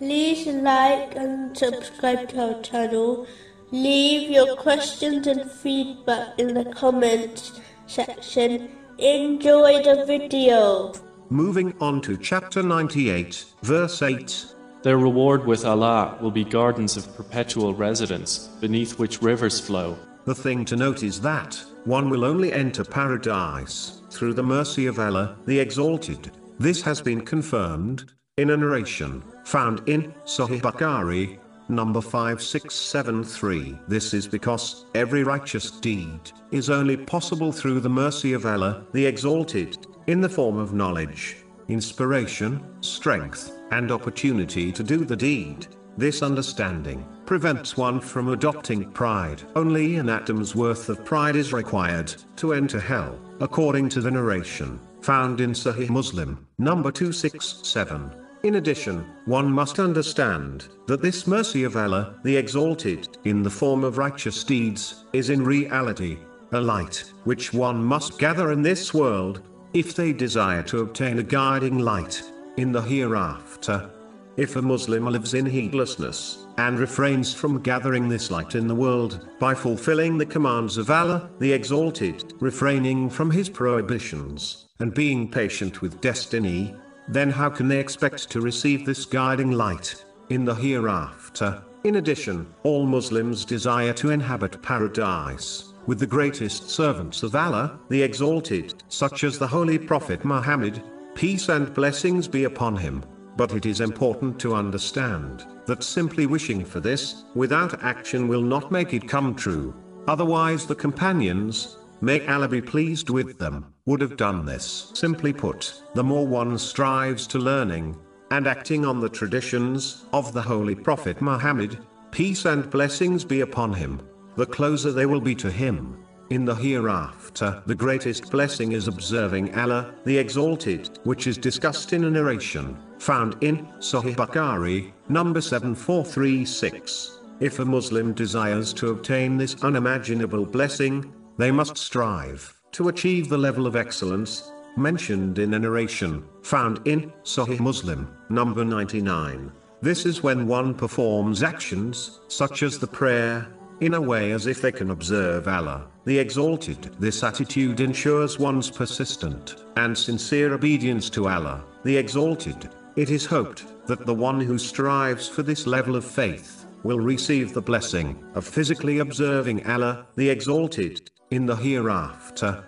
like and subscribe to our channel. Leave your questions and feedback in the comments section. Enjoy the video. Moving on to chapter 98, verse 8. Their reward with Allah will be gardens of perpetual residence, beneath which rivers flow. The thing to note is that one will only enter paradise through the mercy of Allah, the Exalted. This has been confirmed in a narration found in Sahih Bukhari, number 5673. This is because every righteous deed is only possible through the mercy of Allah, the Exalted, in the form of knowledge, inspiration, strength, and opportunity to do the deed. This understanding prevents one from adopting pride. Only an atom's worth of pride is required to enter hell, according to the narration found in Sahih Muslim, number 267. In addition, one must understand that this mercy of Allah, the Exalted, in the form of righteous deeds, is in reality a light which one must gather in this world if they desire to obtain a guiding light in the hereafter. If a Muslim lives in heedlessness and refrains from gathering this light in the world by fulfilling the commands of Allah, the Exalted, refraining from His prohibitions, and being patient with destiny, then how can they expect to receive this guiding light in the hereafter? In addition, all Muslims desire to inhabit paradise with the greatest servants of Allah, the Exalted, such as the Holy Prophet Muhammad, peace and blessings be upon him. But it is important to understand that simply wishing for this, without action will not make it come true. Otherwise the companions, may Allah be pleased with them, would have done this. Simply put, the more one strives to learning, and acting on the traditions of the Holy Prophet Muhammad, peace and blessings be upon him, the closer they will be to him. In the hereafter, the greatest blessing is observing Allah, the Exalted, which is discussed in a narration, found in Sahih Bukhari, number 7436. If a Muslim desires to obtain this unimaginable blessing, they must strive to achieve the level of excellence mentioned in a narration found in Sahih Muslim, number 99. This is when one performs actions such as the prayer in a way as if they can observe Allah, the Exalted. This attitude ensures one's persistent and sincere obedience to Allah, the Exalted. It is hoped that the one who strives for this level of faith will receive the blessing of physically observing Allah, the Exalted, in the hereafter.